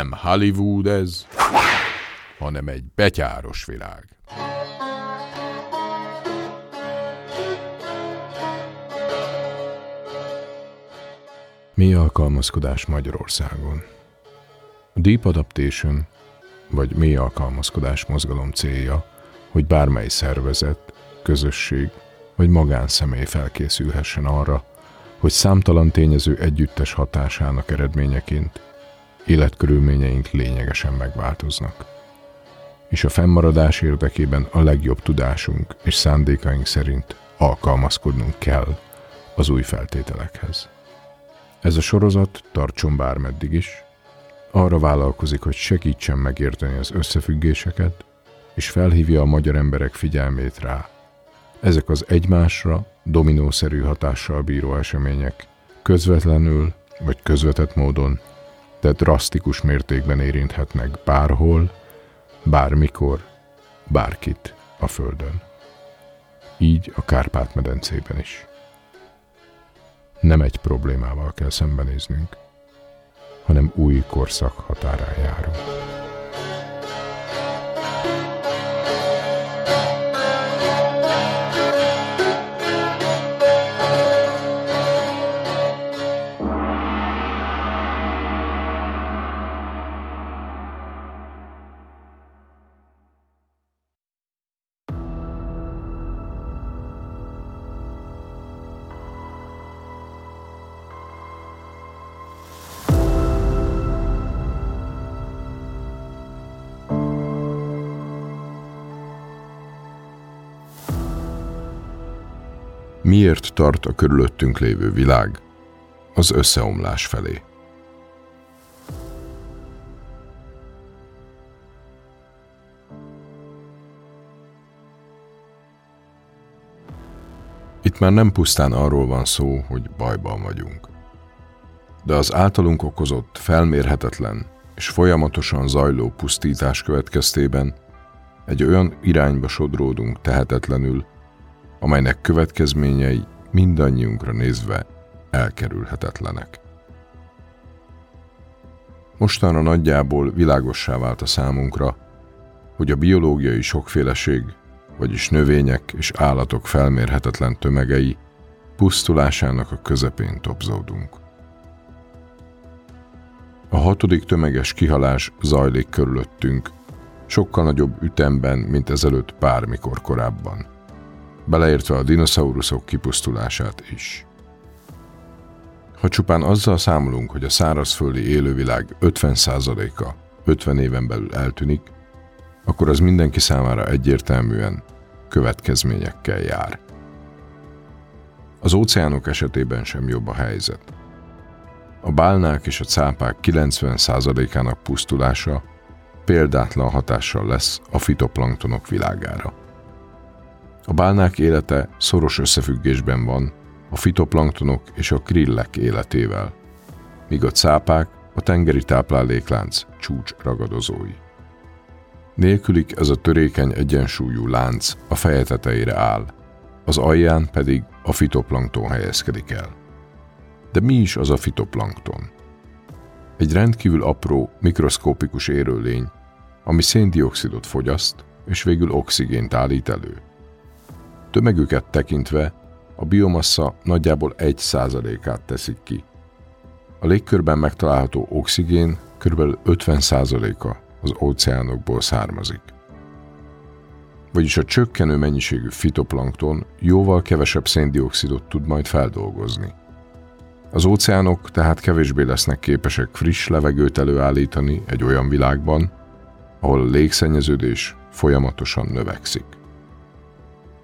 Nem Hollywood ez, hanem egy betyáros világ. Mi alkalmazkodás Magyarországon? Deep Adaptation, vagy mély alkalmazkodás mozgalom célja, hogy bármely szervezet, közösség vagy magánszemély felkészülhessen arra, hogy számtalan tényező együttes hatásának eredményeként életkörülményeink lényegesen megváltoznak. És a fennmaradás érdekében a legjobb tudásunk és szándékaink szerint alkalmazkodnunk kell az új feltételekhez. Ez a sorozat tartson bármeddig is, arra vállalkozik, hogy segítsen megérteni az összefüggéseket, és felhívja a magyar emberek figyelmét rá. Ezek az egymásra dominószerű hatással bíró események közvetlenül vagy közvetett módon, de drasztikus mértékben érinthetnek bárhol, bármikor, bárkit a Földön. Így a Kárpát-medencében is. Nem egy problémával kell szembenéznünk, hanem új korszak határán járunk. Miért tart a körülöttünk lévő világ az összeomlás felé? Itt már nem pusztán arról van szó, hogy bajban vagyunk. De az általunk okozott, felmérhetetlen és folyamatosan zajló pusztítás következtében egy olyan irányba sodródunk tehetetlenül, amelynek következményei mindannyiunkra nézve elkerülhetetlenek. Mostanra nagyjából világossá vált a számunkra, hogy a biológiai sokféleség, vagyis növények és állatok felmérhetetlen tömegei pusztulásának a közepén topzódunk. A hatodik tömeges kihalás zajlik körülöttünk, sokkal nagyobb ütemben, mint ezelőtt bármikor korábban beleértve a dinoszauruszok kipusztulását is. Ha csupán azzal számolunk, hogy a szárazföldi élővilág 50%-a 50 éven belül eltűnik, akkor az mindenki számára egyértelműen következményekkel jár. Az óceánok esetében sem jobb a helyzet. A bálnák és a cápák 90%-ának pusztulása példátlan hatással lesz a fitoplanktonok világára. A bálnák élete szoros összefüggésben van a fitoplanktonok és a krillek életével, míg a cápák a tengeri tápláléklánc csúcs ragadozói. Nélkülik ez a törékeny egyensúlyú lánc a feje tetejére áll, az alján pedig a fitoplankton helyezkedik el. De mi is az a fitoplankton? Egy rendkívül apró, mikroszkópikus érőlény, ami széndiokszidot fogyaszt, és végül oxigént állít elő. Tömegüket tekintve a biomassa nagyjából 1%-át teszik ki. A légkörben megtalálható oxigén kb. 50%-a az óceánokból származik. Vagyis a csökkenő mennyiségű fitoplankton jóval kevesebb széndiokszidot tud majd feldolgozni. Az óceánok tehát kevésbé lesznek képesek friss levegőt előállítani egy olyan világban, ahol a légszennyeződés folyamatosan növekszik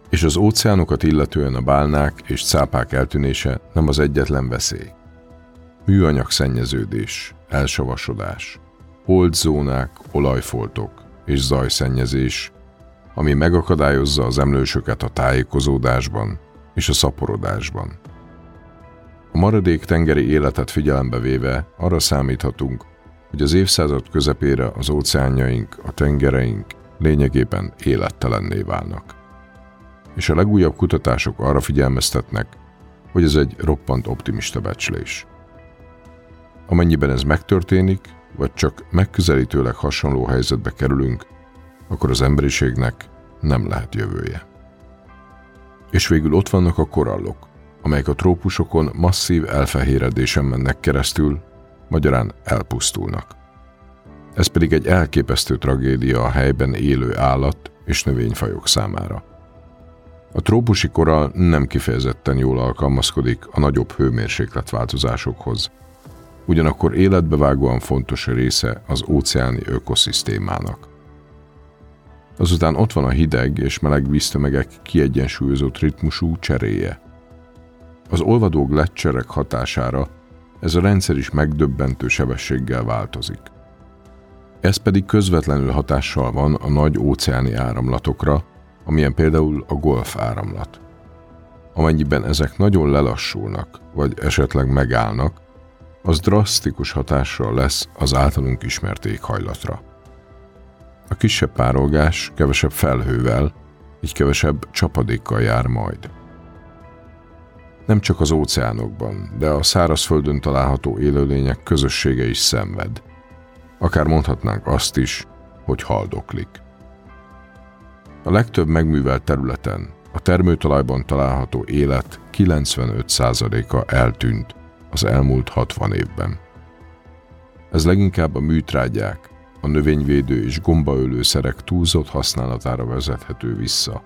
és az óceánokat illetően a bálnák és cápák eltűnése nem az egyetlen veszély. Műanyag szennyeződés, elsavasodás, holdzónák, olajfoltok és zajszennyezés, ami megakadályozza az emlősöket a tájékozódásban és a szaporodásban. A maradék tengeri életet figyelembe véve arra számíthatunk, hogy az évszázad közepére az óceánjaink, a tengereink lényegében élettelenné válnak és a legújabb kutatások arra figyelmeztetnek, hogy ez egy roppant optimista becslés. Amennyiben ez megtörténik, vagy csak megközelítőleg hasonló helyzetbe kerülünk, akkor az emberiségnek nem lehet jövője. És végül ott vannak a korallok, amelyek a trópusokon masszív elfehéredésen mennek keresztül, magyarán elpusztulnak. Ez pedig egy elképesztő tragédia a helyben élő állat és növényfajok számára. A trópusi korall nem kifejezetten jól alkalmazkodik a nagyobb hőmérsékletváltozásokhoz, ugyanakkor életbevágóan fontos része az óceáni ökoszisztémának. Azután ott van a hideg és meleg víztömegek kiegyensúlyozott ritmusú cseréje. Az olvadó gletszerek hatására ez a rendszer is megdöbbentő sebességgel változik. Ez pedig közvetlenül hatással van a nagy óceáni áramlatokra, amilyen például a golf áramlat. Amennyiben ezek nagyon lelassulnak, vagy esetleg megállnak, az drasztikus hatással lesz az általunk ismert éghajlatra. A kisebb párolgás kevesebb felhővel, így kevesebb csapadékkal jár majd. Nem csak az óceánokban, de a szárazföldön található élőlények közössége is szenved. Akár mondhatnánk azt is, hogy haldoklik. A legtöbb megművelt területen a termőtalajban található élet 95%-a eltűnt az elmúlt 60 évben. Ez leginkább a műtrágyák, a növényvédő és gombaölőszerek túlzott használatára vezethető vissza,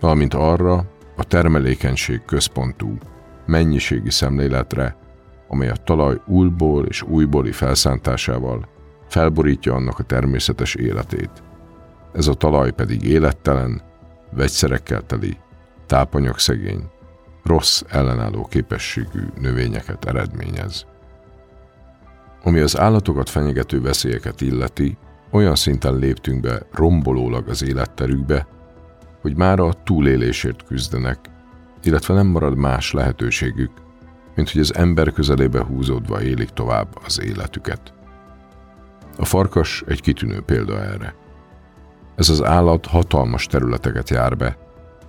valamint arra a termelékenység központú, mennyiségi szemléletre, amely a talaj újból és újbóli felszántásával felborítja annak a természetes életét. Ez a talaj pedig élettelen, vegyszerekkel teli, tápanyagszegény, rossz ellenálló képességű növényeket eredményez. Ami az állatokat fenyegető veszélyeket illeti, olyan szinten léptünk be rombolólag az életterükbe, hogy már a túlélésért küzdenek, illetve nem marad más lehetőségük, mint hogy az ember közelébe húzódva élik tovább az életüket. A farkas egy kitűnő példa erre. Ez az állat hatalmas területeket jár be,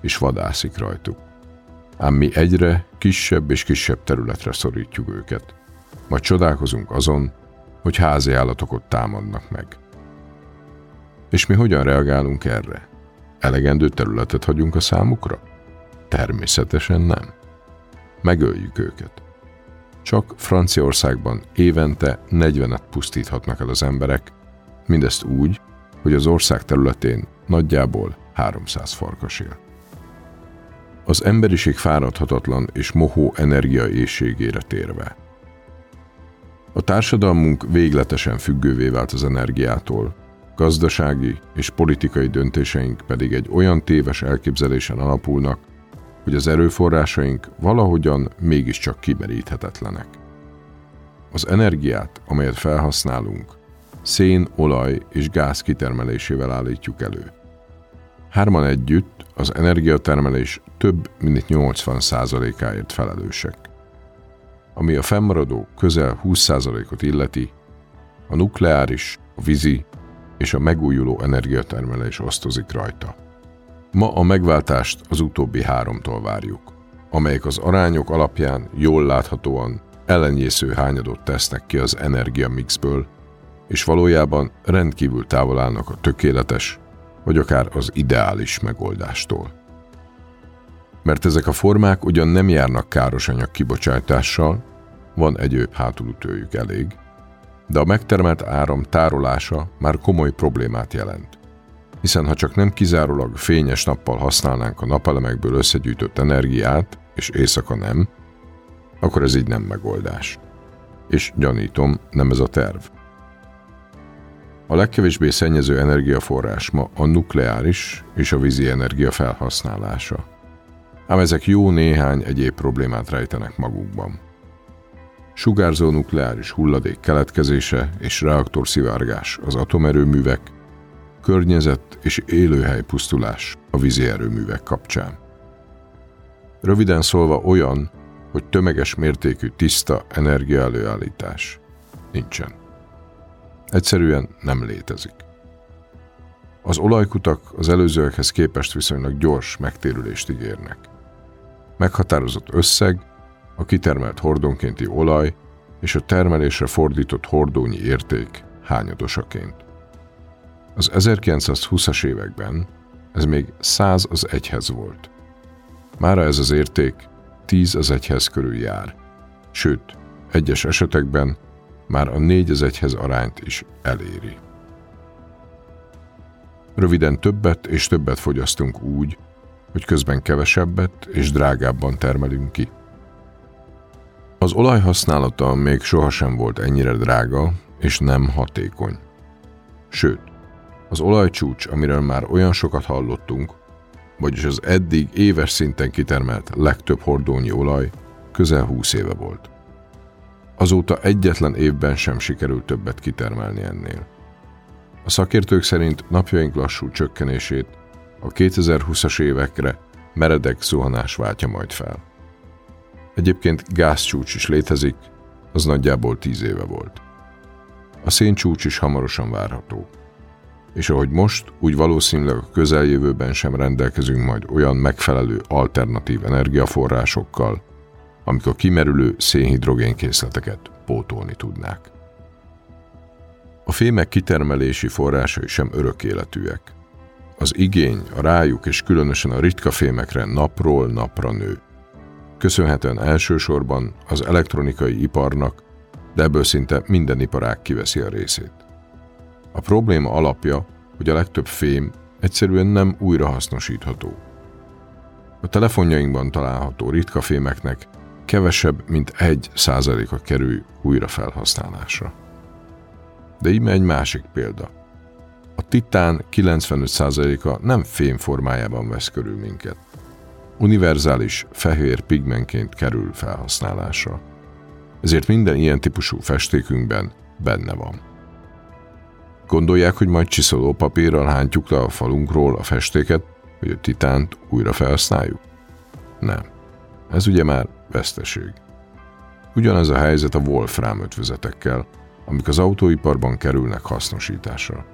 és vadászik rajtuk. Ám mi egyre kisebb és kisebb területre szorítjuk őket – majd csodálkozunk azon, hogy házi állatok ott támadnak meg. És mi hogyan reagálunk erre? Elegendő területet hagyunk a számukra? Természetesen nem. Megöljük őket. Csak Franciaországban évente 40-et pusztíthatnak el az emberek, mindezt úgy, hogy az ország területén nagyjából 300 farkas él. Az emberiség fáradhatatlan és mohó energiaészségére térve – a társadalmunk végletesen függővé vált az energiától, gazdasági és politikai döntéseink pedig egy olyan téves elképzelésen alapulnak, hogy az erőforrásaink valahogyan mégiscsak kimeríthetetlenek. Az energiát, amelyet felhasználunk, szén, olaj és gáz kitermelésével állítjuk elő. Hárman együtt az energiatermelés több mint 80%-áért felelősek. Ami a fennmaradó közel 20%-ot illeti, a nukleáris, a vízi és a megújuló energiatermelés osztozik rajta. Ma a megváltást az utóbbi háromtól várjuk, amelyek az arányok alapján jól láthatóan ellenyésző hányadot tesznek ki az energiamixből, és valójában rendkívül távol állnak a tökéletes, vagy akár az ideális megoldástól mert ezek a formák ugyan nem járnak káros anyag kibocsátással, van egyéb hátulütőjük elég, de a megtermelt áram tárolása már komoly problémát jelent. Hiszen ha csak nem kizárólag fényes nappal használnánk a napelemekből összegyűjtött energiát, és éjszaka nem, akkor ez így nem megoldás. És gyanítom, nem ez a terv. A legkevésbé szennyező energiaforrás ma a nukleáris és a vízi energia felhasználása ám ezek jó néhány egyéb problémát rejtenek magukban. Sugárzó nukleáris hulladék keletkezése és reaktorszivárgás az atomerőművek, környezet és élőhely pusztulás a vízi erőművek kapcsán. Röviden szólva olyan, hogy tömeges mértékű tiszta energiaelőállítás nincsen. Egyszerűen nem létezik. Az olajkutak az előzőekhez képest viszonylag gyors megtérülést ígérnek meghatározott összeg, a kitermelt hordonkénti olaj és a termelésre fordított hordónyi érték hányadosaként. Az 1920-as években ez még 100 az egyhez volt. Mára ez az érték 10 az egyhez körül jár, sőt, egyes esetekben már a 4 az egyhez arányt is eléri. Röviden többet és többet fogyasztunk úgy, hogy közben kevesebbet és drágábban termelünk ki. Az olaj használata még sohasem volt ennyire drága és nem hatékony. Sőt, az olajcsúcs, amiről már olyan sokat hallottunk, vagyis az eddig éves szinten kitermelt legtöbb hordónyi olaj közel 20 éve volt. Azóta egyetlen évben sem sikerült többet kitermelni ennél. A szakértők szerint napjaink lassú csökkenését a 2020-as évekre meredek zuhanás váltja majd fel. Egyébként gázcsúcs is létezik, az nagyjából 10 éve volt. A széncsúcs is hamarosan várható. És ahogy most, úgy valószínűleg a közeljövőben sem rendelkezünk majd olyan megfelelő alternatív energiaforrásokkal, amik a kimerülő szénhidrogénkészleteket pótolni tudnák. A fémek kitermelési forrásai sem örök életűek. Az igény a rájuk és különösen a ritka fémekre napról napra nő. Köszönhetően elsősorban az elektronikai iparnak, de ebből szinte minden iparág kiveszi a részét. A probléma alapja, hogy a legtöbb fém egyszerűen nem újrahasznosítható. A telefonjainkban található ritka fémeknek kevesebb, mint egy százaléka kerül újra felhasználásra. De íme egy másik példa. A titán 95%-a nem fém formájában vesz körül minket. Univerzális fehér pigmentként kerül felhasználásra. Ezért minden ilyen típusú festékünkben benne van. Gondolják, hogy majd csiszoló papírral hántjuk le a falunkról a festéket, hogy a titánt újra felhasználjuk? Nem. Ez ugye már veszteség. Ugyanez a helyzet a Wolfram ötvözetekkel, amik az autóiparban kerülnek hasznosításra.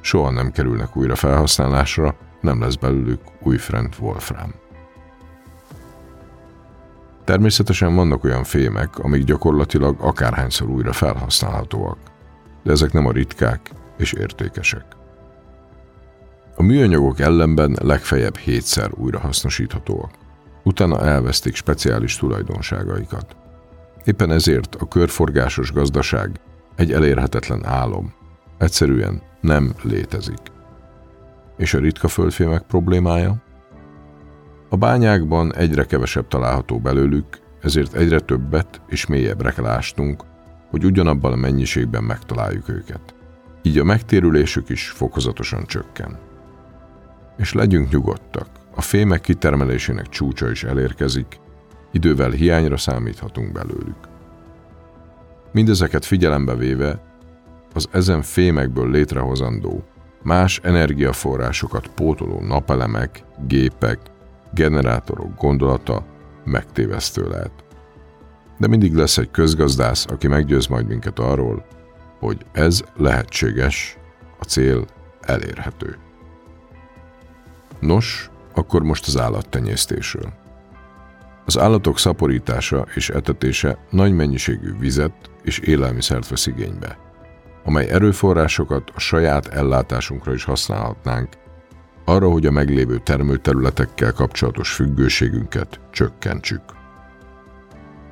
Soha nem kerülnek újra felhasználásra, nem lesz belőlük új Frent Wolfram. Természetesen vannak olyan fémek, amik gyakorlatilag akárhányszor újra felhasználhatóak, de ezek nem a ritkák és értékesek. A műanyagok ellenben legfeljebb hétszer újrahasznosíthatóak. Utána elvesztik speciális tulajdonságaikat. Éppen ezért a körforgásos gazdaság egy elérhetetlen álom. Egyszerűen nem létezik. És a ritka földfémek problémája? A bányákban egyre kevesebb található belőlük, ezért egyre többet és mélyebbre kell ásnunk, hogy ugyanabban a mennyiségben megtaláljuk őket. Így a megtérülésük is fokozatosan csökken. És legyünk nyugodtak, a fémek kitermelésének csúcsa is elérkezik, idővel hiányra számíthatunk belőlük. Mindezeket figyelembe véve, az ezen fémekből létrehozandó, más energiaforrásokat pótoló napelemek, gépek, generátorok gondolata megtévesztő lehet. De mindig lesz egy közgazdász, aki meggyőz majd minket arról, hogy ez lehetséges, a cél elérhető. Nos, akkor most az állattenyésztésről. Az állatok szaporítása és etetése nagy mennyiségű vizet és élelmiszert vesz igénybe, amely erőforrásokat a saját ellátásunkra is használhatnánk, arra, hogy a meglévő termőterületekkel kapcsolatos függőségünket csökkentsük.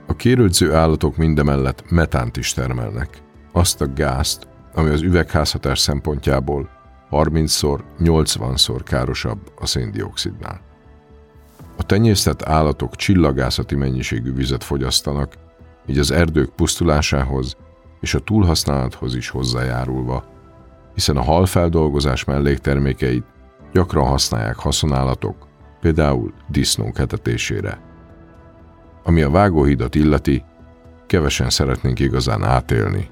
A kérődző állatok mindemellett metánt is termelnek, azt a gázt, ami az üvegházhatás szempontjából 30-szor, 80-szor károsabb a széndiokszidnál. A tenyésztett állatok csillagászati mennyiségű vizet fogyasztanak, így az erdők pusztulásához és a túlhasználathoz is hozzájárulva, hiszen a halfeldolgozás melléktermékeit gyakran használják haszonállatok, például disznók etetésére. Ami a vágóhidat illeti, kevesen szeretnénk igazán átélni,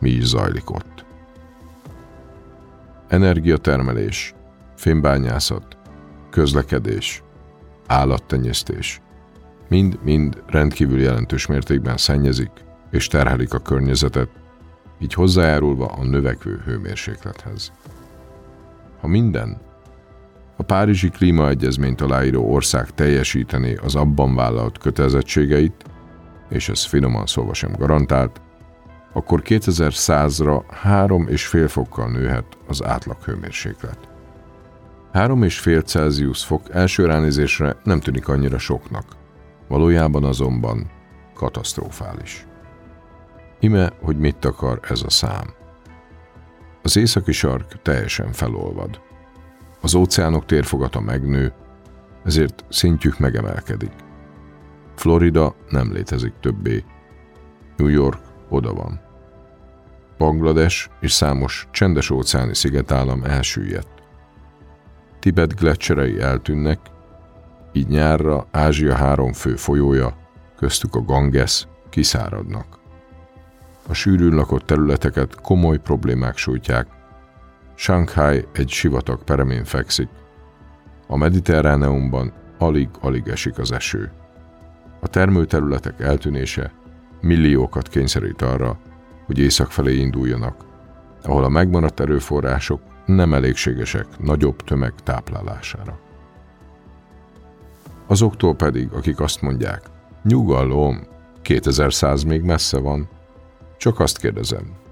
mi is zajlik ott. Energiatermelés, fémbányászat, közlekedés, állattenyésztés. Mind-mind rendkívül jelentős mértékben szennyezik és terhelik a környezetet, így hozzájárulva a növekvő hőmérséklethez. Ha minden, a Párizsi Klímaegyezményt aláíró ország teljesítené az abban vállalt kötelezettségeit, és ez finoman szólva sem garantált, akkor 2100-ra 3,5 fokkal nőhet az átlag hőmérséklet. 3,5 Celsius fok első ránézésre nem tűnik annyira soknak, valójában azonban katasztrofális. Ime, hogy mit akar ez a szám. Az északi sark teljesen felolvad. Az óceánok térfogata megnő, ezért szintjük megemelkedik. Florida nem létezik többé. New York oda van. Banglades és számos csendes óceáni szigetállam elsüllyedt. Tibet gletszerei eltűnnek, így nyárra Ázsia három fő folyója, köztük a Ganges, kiszáradnak. A sűrűn lakott területeket komoly problémák sújtják. Shanghai egy sivatag peremén fekszik. A mediterráneumban alig-alig esik az eső. A termőterületek eltűnése milliókat kényszerít arra, hogy észak felé induljanak, ahol a megmaradt erőforrások nem elégségesek nagyobb tömeg táplálására. Azoktól pedig, akik azt mondják, nyugalom, 2100 még messze van, csak azt kérdezem.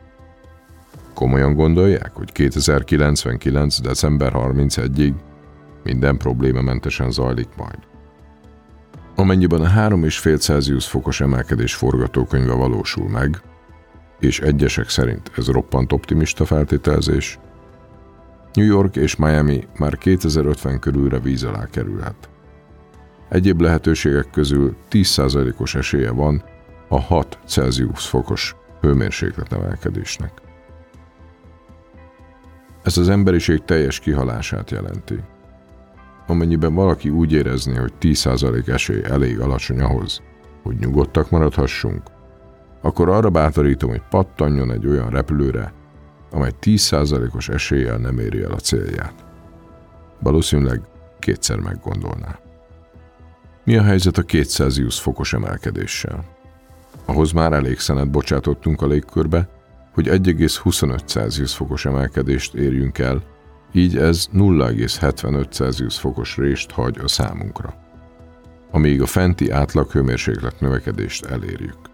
Komolyan gondolják, hogy 2099. december 31-ig minden problémamentesen zajlik majd? Amennyiben a 3,5 Celsius fokos emelkedés forgatókönyve valósul meg, és egyesek szerint ez roppant optimista feltételezés, New York és Miami már 2050 körülre víz alá kerülhet. Egyéb lehetőségek közül 10%-os esélye van a 6 Celsius fokos hőmérséklet emelkedésnek. Ez az emberiség teljes kihalását jelenti. Amennyiben valaki úgy érezni, hogy 10% esély elég alacsony ahhoz, hogy nyugodtak maradhassunk, akkor arra bátorítom, hogy pattanjon egy olyan repülőre, amely 10%-os eséllyel nem éri el a célját. Valószínűleg kétszer meggondolná. Mi a helyzet a 200 fokos emelkedéssel? Ahhoz már elég szenet bocsátottunk a légkörbe, hogy 1,25 Celsius fokos emelkedést érjünk el, így ez 0,75 Celsius fokos rést hagy a számunkra, amíg a fenti átlag növekedést elérjük.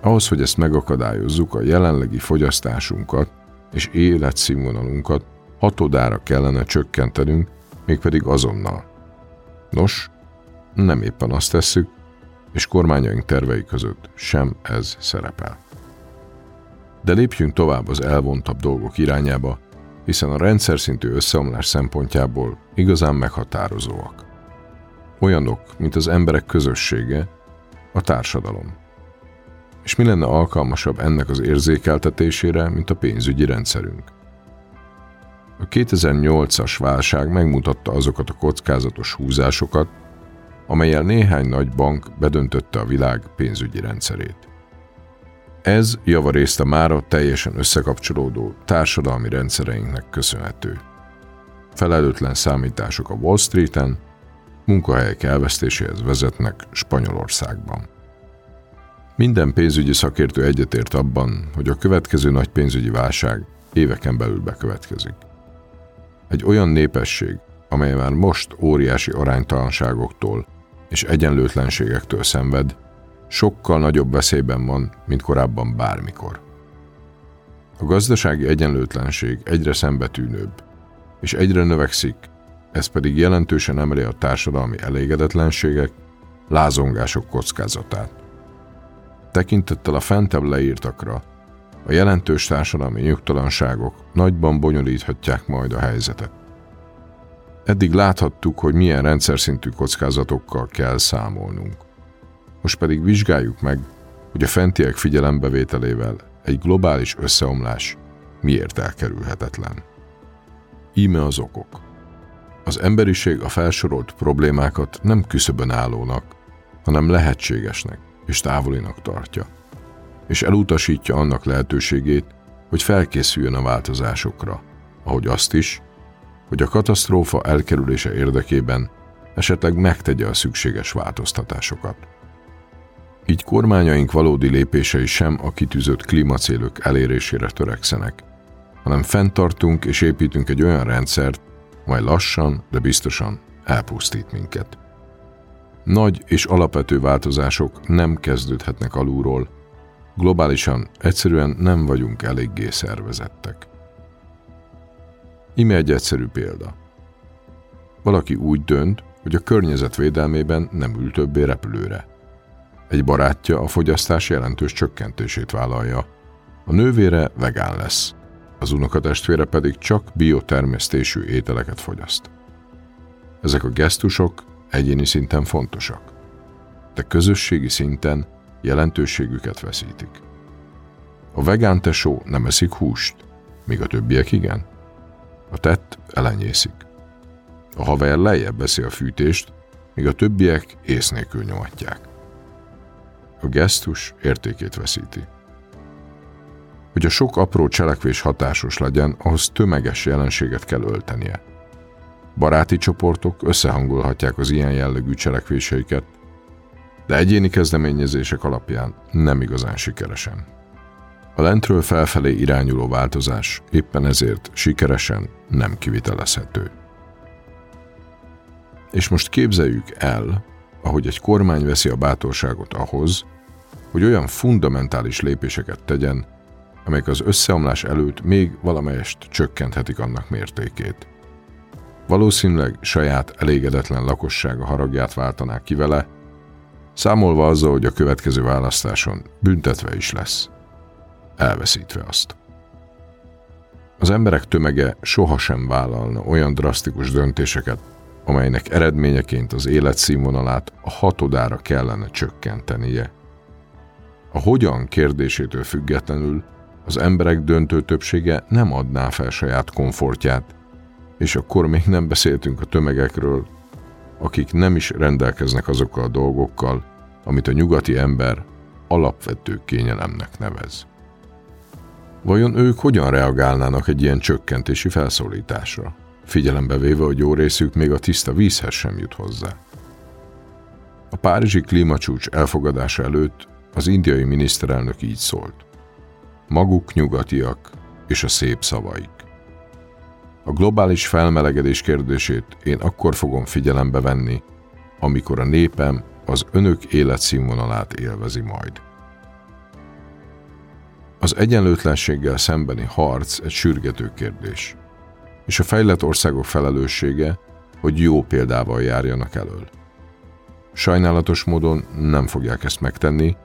Ahhoz, hogy ezt megakadályozzuk, a jelenlegi fogyasztásunkat és életszínvonalunkat hatodára kellene csökkentenünk, mégpedig azonnal. Nos, nem éppen azt tesszük, és kormányaink tervei között sem ez szerepel. De lépjünk tovább az elvontabb dolgok irányába, hiszen a rendszer szintű összeomlás szempontjából igazán meghatározóak. Olyanok, mint az emberek közössége, a társadalom. És mi lenne alkalmasabb ennek az érzékeltetésére, mint a pénzügyi rendszerünk? A 2008-as válság megmutatta azokat a kockázatos húzásokat, amelyel néhány nagy bank bedöntötte a világ pénzügyi rendszerét. Ez javarészt a mára teljesen összekapcsolódó társadalmi rendszereinknek köszönhető. Felelőtlen számítások a Wall Street-en, munkahelyek elvesztéséhez vezetnek Spanyolországban. Minden pénzügyi szakértő egyetért abban, hogy a következő nagy pénzügyi válság éveken belül bekövetkezik. Egy olyan népesség, amely már most óriási aránytalanságoktól és egyenlőtlenségektől szenved, sokkal nagyobb veszélyben van, mint korábban bármikor. A gazdasági egyenlőtlenség egyre szembetűnőbb, és egyre növekszik, ez pedig jelentősen emeli a társadalmi elégedetlenségek, lázongások kockázatát. Tekintettel a fentebb leírtakra, a jelentős társadalmi nyugtalanságok nagyban bonyolíthatják majd a helyzetet. Eddig láthattuk, hogy milyen rendszer szintű kockázatokkal kell számolnunk. Most pedig vizsgáljuk meg, hogy a fentiek figyelembevételével egy globális összeomlás miért elkerülhetetlen. Íme az okok. Az emberiség a felsorolt problémákat nem küszöbön állónak, hanem lehetségesnek és távolinak tartja, és elutasítja annak lehetőségét, hogy felkészüljön a változásokra, ahogy azt is, hogy a katasztrófa elkerülése érdekében esetleg megtegye a szükséges változtatásokat. Így kormányaink valódi lépései sem a kitűzött klímacélok elérésére törekszenek, hanem fenntartunk és építünk egy olyan rendszert, mely lassan, de biztosan elpusztít minket. Nagy és alapvető változások nem kezdődhetnek alulról, globálisan egyszerűen nem vagyunk eléggé szervezettek. Ime egy egyszerű példa. Valaki úgy dönt, hogy a környezet védelmében nem ül többé repülőre. Egy barátja a fogyasztás jelentős csökkentését vállalja. A nővére vegán lesz, az unokatestvére pedig csak biotermesztésű ételeket fogyaszt. Ezek a gesztusok egyéni szinten fontosak, de közösségi szinten jelentőségüket veszítik. A vegán tesó nem eszik húst, míg a többiek igen. A tett elenyészik. A haver lejjebb veszi a fűtést, míg a többiek ész nélkül nyomatják. A gesztus értékét veszíti. Hogy a sok apró cselekvés hatásos legyen, ahhoz tömeges jelenséget kell öltenie. Baráti csoportok összehangolhatják az ilyen jellegű cselekvéseiket, de egyéni kezdeményezések alapján nem igazán sikeresen. A lentről felfelé irányuló változás éppen ezért sikeresen nem kivitelezhető. És most képzeljük el, ahogy egy kormány veszi a bátorságot ahhoz, hogy olyan fundamentális lépéseket tegyen, amelyek az összeomlás előtt még valamelyest csökkenthetik annak mértékét. Valószínűleg saját elégedetlen lakossága haragját váltanák ki vele, számolva azzal, hogy a következő választáson büntetve is lesz, elveszítve azt. Az emberek tömege sohasem vállalna olyan drasztikus döntéseket, amelynek eredményeként az életszínvonalát a hatodára kellene csökkentenie. A hogyan kérdésétől függetlenül az emberek döntő többsége nem adná fel saját komfortját, és akkor még nem beszéltünk a tömegekről, akik nem is rendelkeznek azokkal a dolgokkal, amit a nyugati ember alapvető kényelemnek nevez. Vajon ők hogyan reagálnának egy ilyen csökkentési felszólításra, figyelembe véve, hogy jó részük még a tiszta vízhez sem jut hozzá? A párizsi klímacsúcs elfogadása előtt az indiai miniszterelnök így szólt. Maguk nyugatiak és a szép szavaik. A globális felmelegedés kérdését én akkor fogom figyelembe venni, amikor a népem az önök életszínvonalát élvezi majd. Az egyenlőtlenséggel szembeni harc egy sürgető kérdés, és a fejlett országok felelőssége, hogy jó példával járjanak elől. Sajnálatos módon nem fogják ezt megtenni,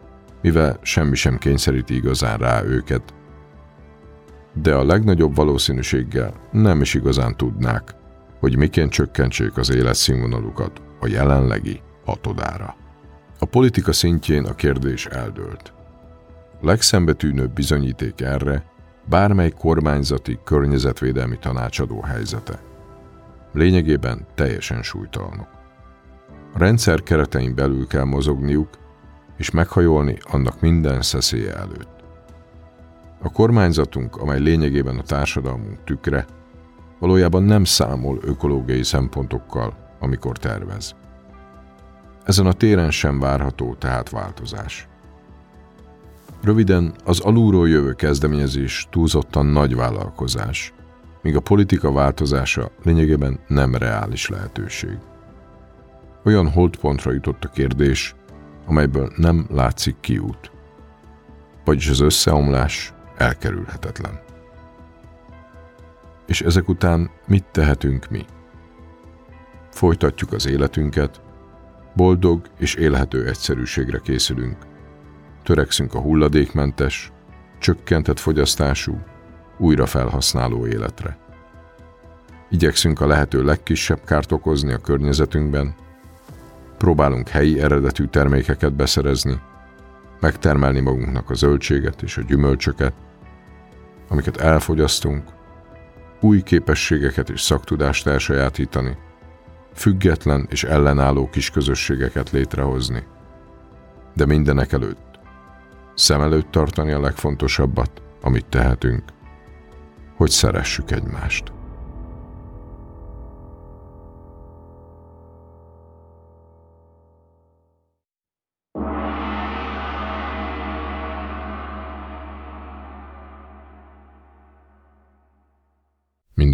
mivel semmi sem kényszeríti igazán rá őket, de a legnagyobb valószínűséggel nem is igazán tudnák, hogy miként csökkentsék az életszínvonalukat a jelenlegi hatodára. A politika szintjén a kérdés eldőlt. Legszembetűnőbb bizonyíték erre bármely kormányzati környezetvédelmi tanácsadó helyzete. Lényegében teljesen súlytalanok. A rendszer keretein belül kell mozogniuk, és meghajolni annak minden szeszélye előtt. A kormányzatunk, amely lényegében a társadalmunk tükre, valójában nem számol ökológiai szempontokkal, amikor tervez. Ezen a téren sem várható tehát változás. Röviden, az alulról jövő kezdeményezés túlzottan nagy vállalkozás, míg a politika változása lényegében nem reális lehetőség. Olyan holdpontra jutott a kérdés, amelyből nem látszik kiút. Vagyis az összeomlás elkerülhetetlen. És ezek után mit tehetünk mi? Folytatjuk az életünket, boldog és élhető egyszerűségre készülünk. Törekszünk a hulladékmentes, csökkentett fogyasztású, újra felhasználó életre. Igyekszünk a lehető legkisebb kárt okozni a környezetünkben, próbálunk helyi eredetű termékeket beszerezni, megtermelni magunknak a zöldséget és a gyümölcsöket, amiket elfogyasztunk, új képességeket és szaktudást elsajátítani, független és ellenálló kis közösségeket létrehozni. De mindenek előtt szem előtt tartani a legfontosabbat, amit tehetünk, hogy szeressük egymást.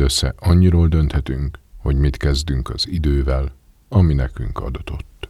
Mindössze annyiról dönthetünk, hogy mit kezdünk az idővel, ami nekünk adatott.